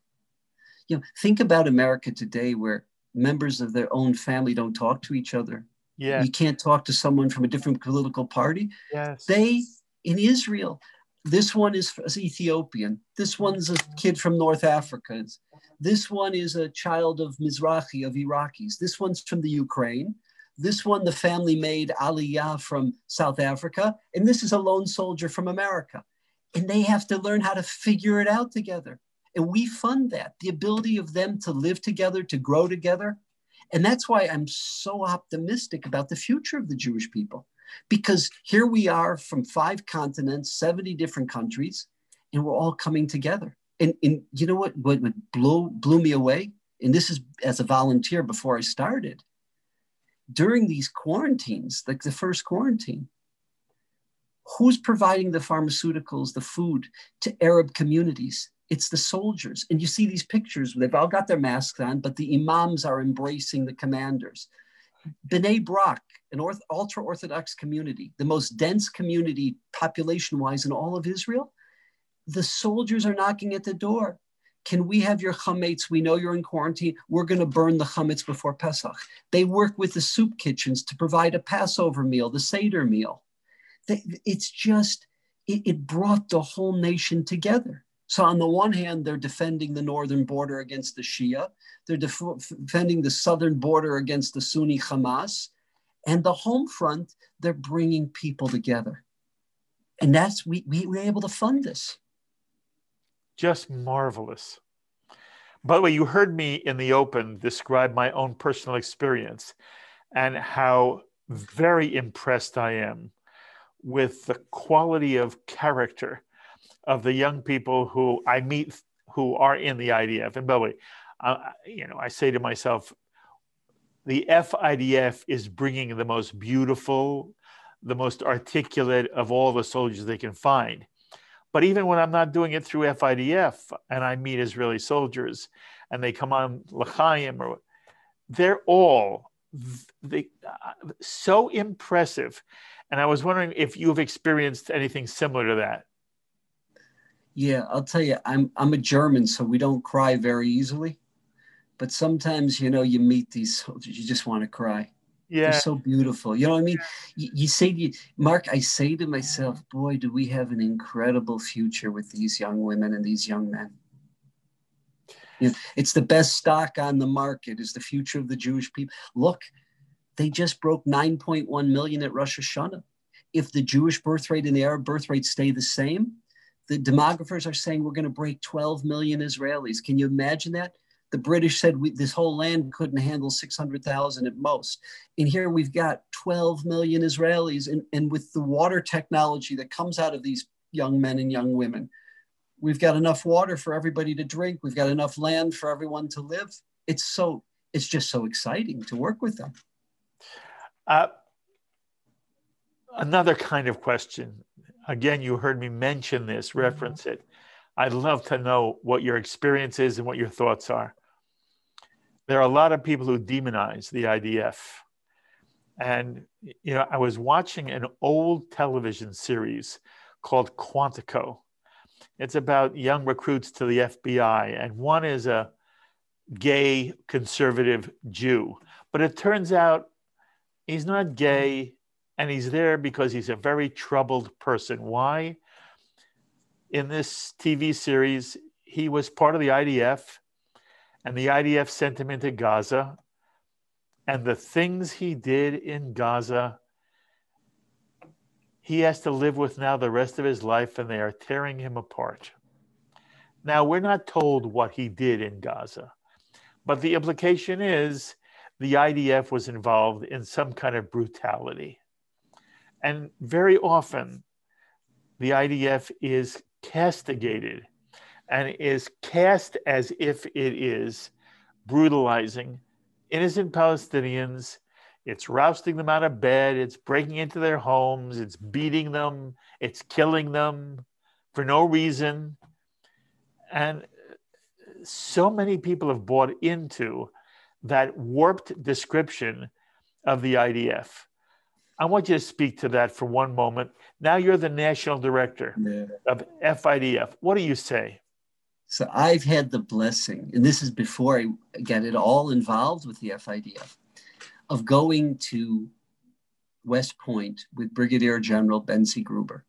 you know, think about America today where members of their own family don't talk to each other. Yeah. You can't talk to someone from a different political party. Yes. They, in Israel, this one is, is Ethiopian. This one's a kid from North Africa. This one is a child of Mizrahi, of Iraqis. This one's from the Ukraine. This one, the family made Aliyah from South Africa. And this is a lone soldier from America. And they have to learn how to figure it out together. And we fund that, the ability of them to live together, to grow together. And that's why I'm so optimistic about the future of the Jewish people. Because here we are from five continents, 70 different countries, and we're all coming together. And, and you know what, what, what blew, blew me away? And this is as a volunteer before I started. During these quarantines, like the first quarantine, who's providing the pharmaceuticals, the food to Arab communities? It's the soldiers. And you see these pictures, they've all got their masks on, but the imams are embracing the commanders. B'nai Brak, an ultra Orthodox community, the most dense community population wise in all of Israel, the soldiers are knocking at the door. Can we have your chametz? We know you're in quarantine. We're going to burn the chametz before Pesach. They work with the soup kitchens to provide a Passover meal, the Seder meal. It's just, it, it brought the whole nation together. So, on the one hand, they're defending the northern border against the Shia, they're def- defending the southern border against the Sunni Hamas, and the home front, they're bringing people together. And that's, we, we were able to fund this just marvelous. By the way, you heard me in the open describe my own personal experience and how very impressed I am with the quality of character of the young people who I meet who are in the IDF. And by the way, uh, you know, I say to myself, the FIDF is bringing the most beautiful, the most articulate of all the soldiers they can find But even when I'm not doing it through FIDF and I meet Israeli soldiers and they come on L'chaim, or they're all they, uh, so impressive. And I was wondering if you've experienced anything similar to that. Yeah, I'll tell you, I'm I'm a German, so we don't cry very easily. But sometimes, you know, you meet these soldiers, you just want to cry. Yeah. They're so beautiful. You know what I mean? You, you say to you, Mark, I say to myself, boy, do we have an incredible future with these young women and these young men. You know, it's the best stock on the market, is the future of the Jewish people. Look, they just broke 9.1 million at Rosh Hashanah. If the Jewish birth rate and the Arab birth rate stay the same, the demographers are saying we're going to break 12 million Israelis. Can you imagine that? The British said we, this whole land couldn't handle 600,000 at most. And here we've got 12 million Israelis. And, and with the water technology that comes out of these young men and young women, we've got enough water for everybody to drink. We've got enough land for everyone to live. It's so, it's just so exciting to work with them. Uh, another kind of question. Again, you heard me mention this, mm-hmm. reference it. I'd love to know what your experience is and what your thoughts are there are a lot of people who demonize the IDF. And, you know, I was watching an old television series called Quantico. It's about young recruits to the FBI, and one is a gay conservative Jew. But it turns out he's not gay, and he's there because he's a very troubled person. Why? In this TV series, he was part of the IDF and the IDF sent him into Gaza. And the things he did in Gaza, he has to live with now the rest of his life, and they are tearing him apart. Now, we're not told what he did in Gaza, but the implication is the IDF was involved in some kind of brutality. And very often, the IDF is castigated and is cast as if it is brutalizing innocent Palestinians. It's rousting them out of bed, it's breaking into their homes, it's beating them, it's killing them for no reason. And so many people have bought into that warped description of the IDF. I want you to speak to that for one moment. Now you're the national director yeah. of FIDF. What do you say? So I've had the blessing, and this is before I get it all involved with the FIDF, of going to West Point with Brigadier General Benzi Gruber.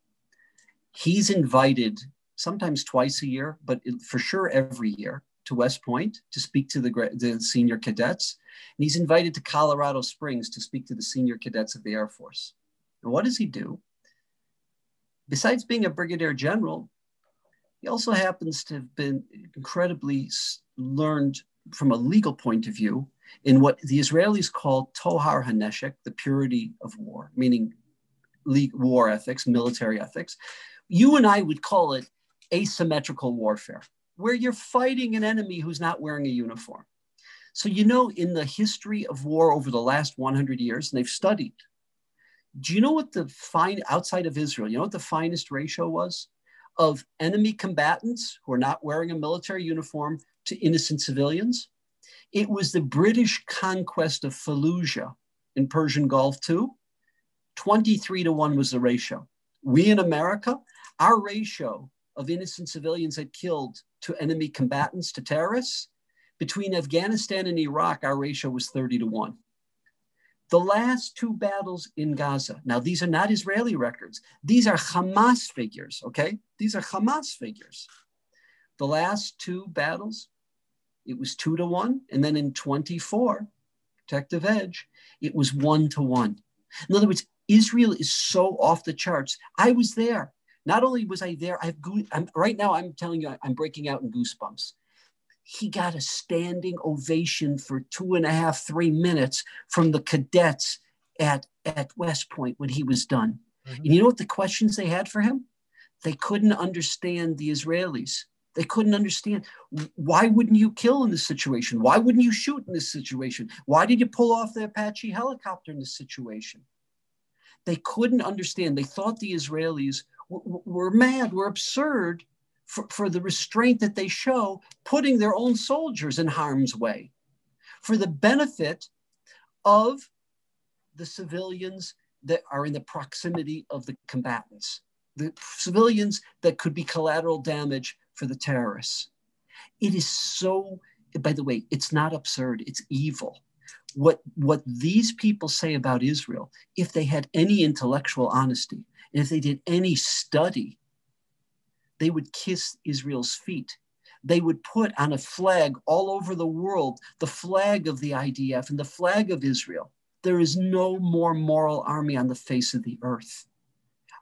He's invited sometimes twice a year, but for sure every year to West Point to speak to the, the senior cadets. And he's invited to Colorado Springs to speak to the senior cadets of the Air Force. And what does he do? Besides being a brigadier general, he also happens to have been incredibly learned from a legal point of view in what the Israelis call tohar haneshek, the purity of war, meaning war ethics, military ethics. You and I would call it asymmetrical warfare, where you're fighting an enemy who's not wearing a uniform. So, you know, in the history of war over the last 100 years, and they've studied, do you know what the fine outside of Israel, you know what the finest ratio was? of enemy combatants who are not wearing a military uniform to innocent civilians. It was the British conquest of Fallujah in Persian Gulf too. 23 to 1 was the ratio. We in America, our ratio of innocent civilians that killed to enemy combatants to terrorists, between Afghanistan and Iraq, our ratio was 30 to 1. The last two battles in Gaza, now these are not Israeli records, these are Hamas figures, okay? These are Hamas figures. The last two battles, it was two to one. And then in 24, Protective Edge, it was one to one. In other words, Israel is so off the charts. I was there. Not only was I there, I've I'm, right now. I'm telling you, I'm breaking out in goosebumps he got a standing ovation for two and a half, three minutes from the cadets at, at West Point when he was done. Mm-hmm. And you know what the questions they had for him? They couldn't understand the Israelis. They couldn't understand why wouldn't you kill in this situation? Why wouldn't you shoot in this situation? Why did you pull off the Apache helicopter in this situation? They couldn't understand. They thought the Israelis we're mad, we're absurd for, for the restraint that they show, putting their own soldiers in harm's way for the benefit of the civilians that are in the proximity of the combatants, the civilians that could be collateral damage for the terrorists. It is so, by the way, it's not absurd, it's evil. What, what these people say about Israel, if they had any intellectual honesty, and if they did any study, they would kiss Israel's feet. They would put on a flag all over the world the flag of the IDF and the flag of Israel. There is no more moral army on the face of the earth.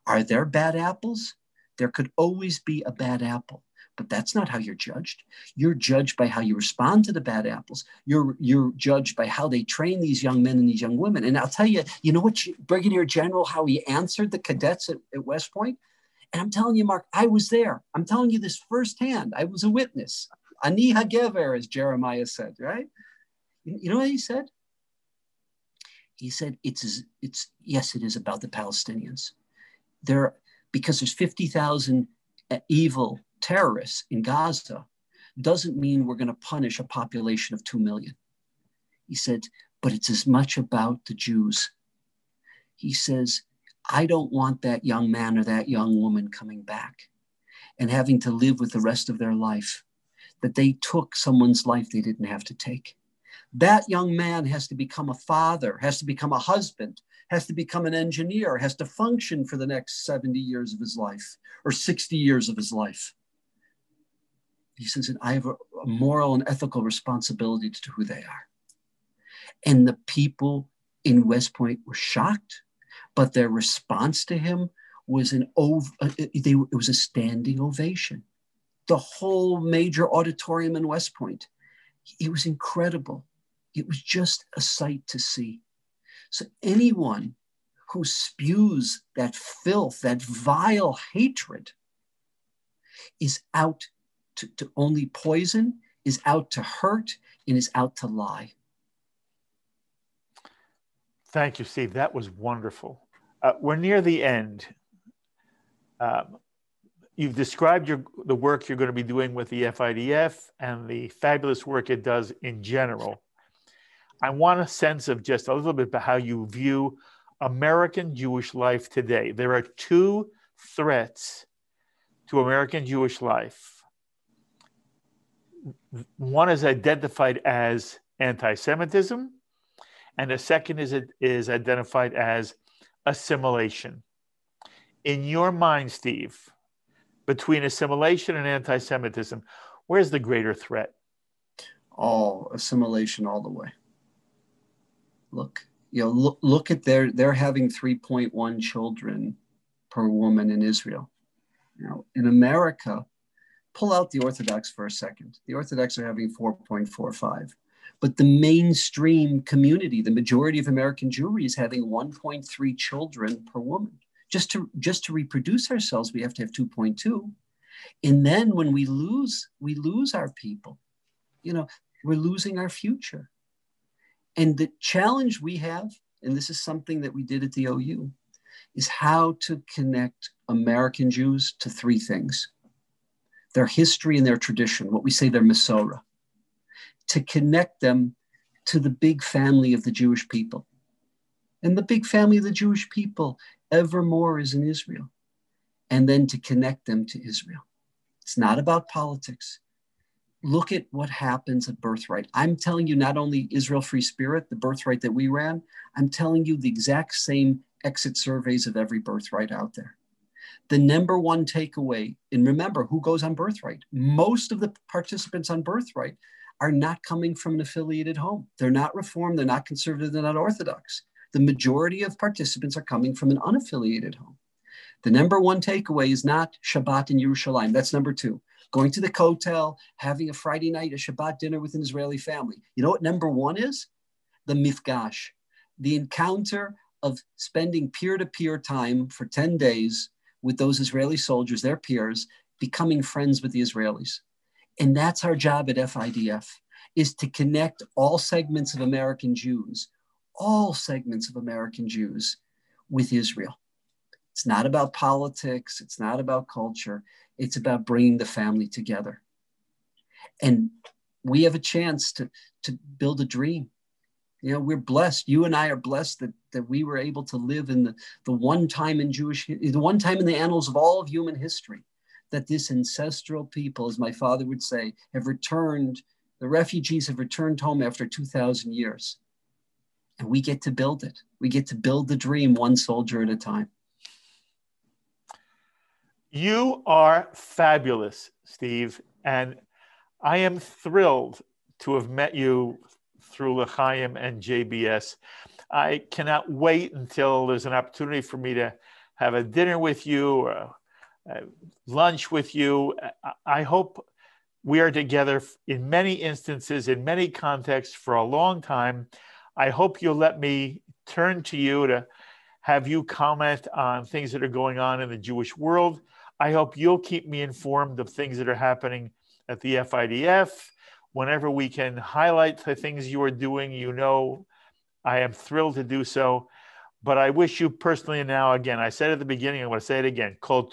Are there bad apples? There could always be a bad apple, but that's not how you're judged. You're judged by how you respond to the bad apples. You're, you're judged by how they train these young men and these young women. And I'll tell you, you know what, Brigadier General, how he answered the cadets at, at West Point? And I'm telling you, Mark, I was there. I'm telling you this firsthand. I was a witness. Ani hagever, as Jeremiah said, right? You know what he said? He said, it's, it's yes, it is about the Palestinians. There, because there's 50,000 uh, evil terrorists in Gaza, doesn't mean we're going to punish a population of 2 million. He said, but it's as much about the Jews. He says, I don't want that young man or that young woman coming back and having to live with the rest of their life that they took someone's life they didn't have to take. That young man has to become a father, has to become a husband, has to become an engineer, has to function for the next 70 years of his life or 60 years of his life. He says, and I have a, moral and ethical responsibility to who they are. And the people in West Point were shocked, but their response to him was an ov- uh, they, it was a standing ovation. The whole major auditorium in West Point, it was incredible. It was just a sight to see. So anyone who spews that filth, that vile hatred, is out to, to only poison, is out to hurt, and is out to lie. Thank you, Steve. That was wonderful. Uh, we're near the end. Um, you've described your, the work you're going to be doing with the FIDF and the fabulous work it does in general. I want a sense of just a little bit about how you view American Jewish life today. There are two threats to American Jewish life. One is identified as anti Semitism, and the second is, is identified as assimilation. In your mind, Steve, between assimilation and anti Semitism, where's the greater threat? All assimilation all the way look you know look, look at their they're having 3.1 children per woman in israel you know in america pull out the orthodox for a second. The orthodox are having 4.45 but the mainstream community the majority of american jewry is having 1.3 children per woman. Just to just to reproduce ourselves we have to have 2.2 and then when we lose we lose our people you know we're losing our future. And the challenge we have, and this is something that we did at the OU, is how to connect American Jews to three things their history and their tradition, what we say their Masorah, to connect them to the big family of the Jewish people. And the big family of the Jewish people evermore is in Israel. And then to connect them to Israel. It's not about politics look at what happens at birthright. I'm telling you, not only Israel Free Spirit, the birthright that we ran, I'm telling you the exact same exit surveys of every birthright out there. The number one takeaway, and remember who goes on birthright, most of the participants on birthright are not coming from an affiliated home. They're not reformed, they're not conservative, they're not orthodox. The majority of participants are coming from an unaffiliated home. The number one takeaway is not Shabbat in Yerushalayim. That's number two going to the Kotel, having a Friday night, a Shabbat dinner with an Israeli family. You know what number one is? The mifgash, the encounter of spending peer to peer time for 10 days with those Israeli soldiers, their peers, becoming friends with the Israelis. And that's our job at FIDF, is to connect all segments of American Jews, all segments of American Jews with Israel. It's not about politics, it's not about culture, it's about bringing the family together. And we have a chance to, to build a dream. You know, we're blessed. You and I are blessed that, that we were able to live in the, the one time in Jewish, the one time in the annals of all of human history that this ancestral people, as my father would say, have returned, the refugees have returned home after 2,000 years. And we get to build it. We get to build the dream one soldier at a time. You are fabulous, Steve. And I am thrilled to have met you through L'chaim and JBS. I cannot wait until there's an opportunity for me to have a dinner with you or lunch with you. I hope we are together in many instances, in many contexts for a long time. I hope you'll let me turn to you to have you comment on things that are going on in the Jewish world. I hope you'll keep me informed of things that are happening at the FIDF. Whenever we can highlight the things you are doing, you know I am thrilled to do so. But I wish you personally now, again, I said at the beginning, I'm going to say it again. Kol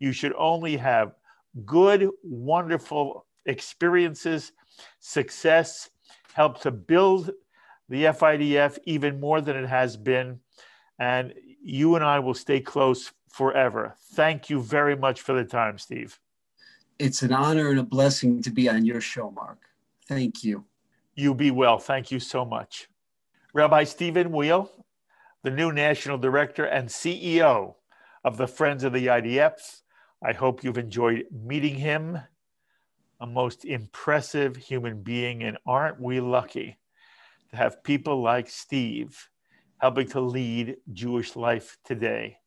You should only have good, wonderful experiences, success, help to build the FIDF even more than it has been. And you and I will stay close forever. Thank you very much for the time, Steve. It's an honor and a blessing to be on your show, Mark. Thank you. You be well. Thank you so much. Rabbi Steven Weil, the new national director and CEO of the Friends of the IDF. I hope you've enjoyed meeting him. A most impressive human being, and aren't we lucky to have people like Steve helping to lead Jewish life today?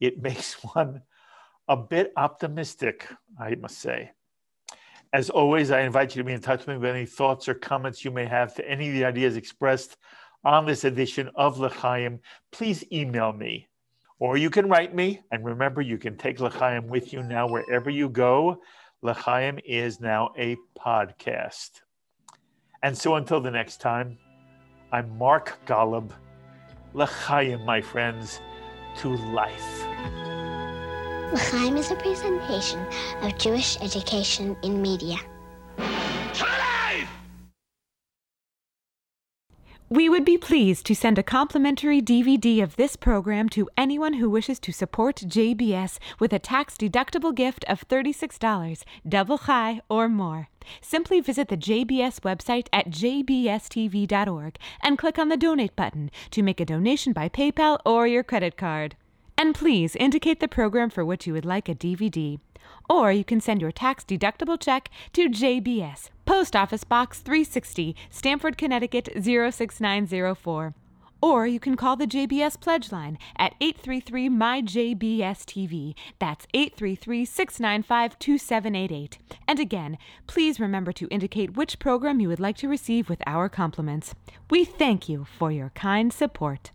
it makes one a bit optimistic, I must say. As always, I invite you to be in touch with me with any thoughts or comments you may have to any of the ideas expressed on this edition of L'chaim. Please email me, or you can write me. And remember, you can take L'chaim with you now wherever you go. L'chaim is now a podcast. And so until the next time, I'm Mark Golub. L'chaim, my friends, to life. L'chaim is a presentation of Jewish education in media. We would be pleased to send a complimentary DVD of this program to anyone who wishes to support JBS with a tax deductible gift of $36, double chai, or more. Simply visit the JBS website at jbstv.org and click on the donate button to make a donation by PayPal or your credit card. And please indicate the program for which you would like a DVD. Or you can send your tax deductible check to JBS, Post Office Box 360, Stamford, Connecticut 06904. Or you can call the JBS Pledge Line at 833 MyJBSTV. That's 833 695 2788. And again, please remember to indicate which program you would like to receive with our compliments. We thank you for your kind support.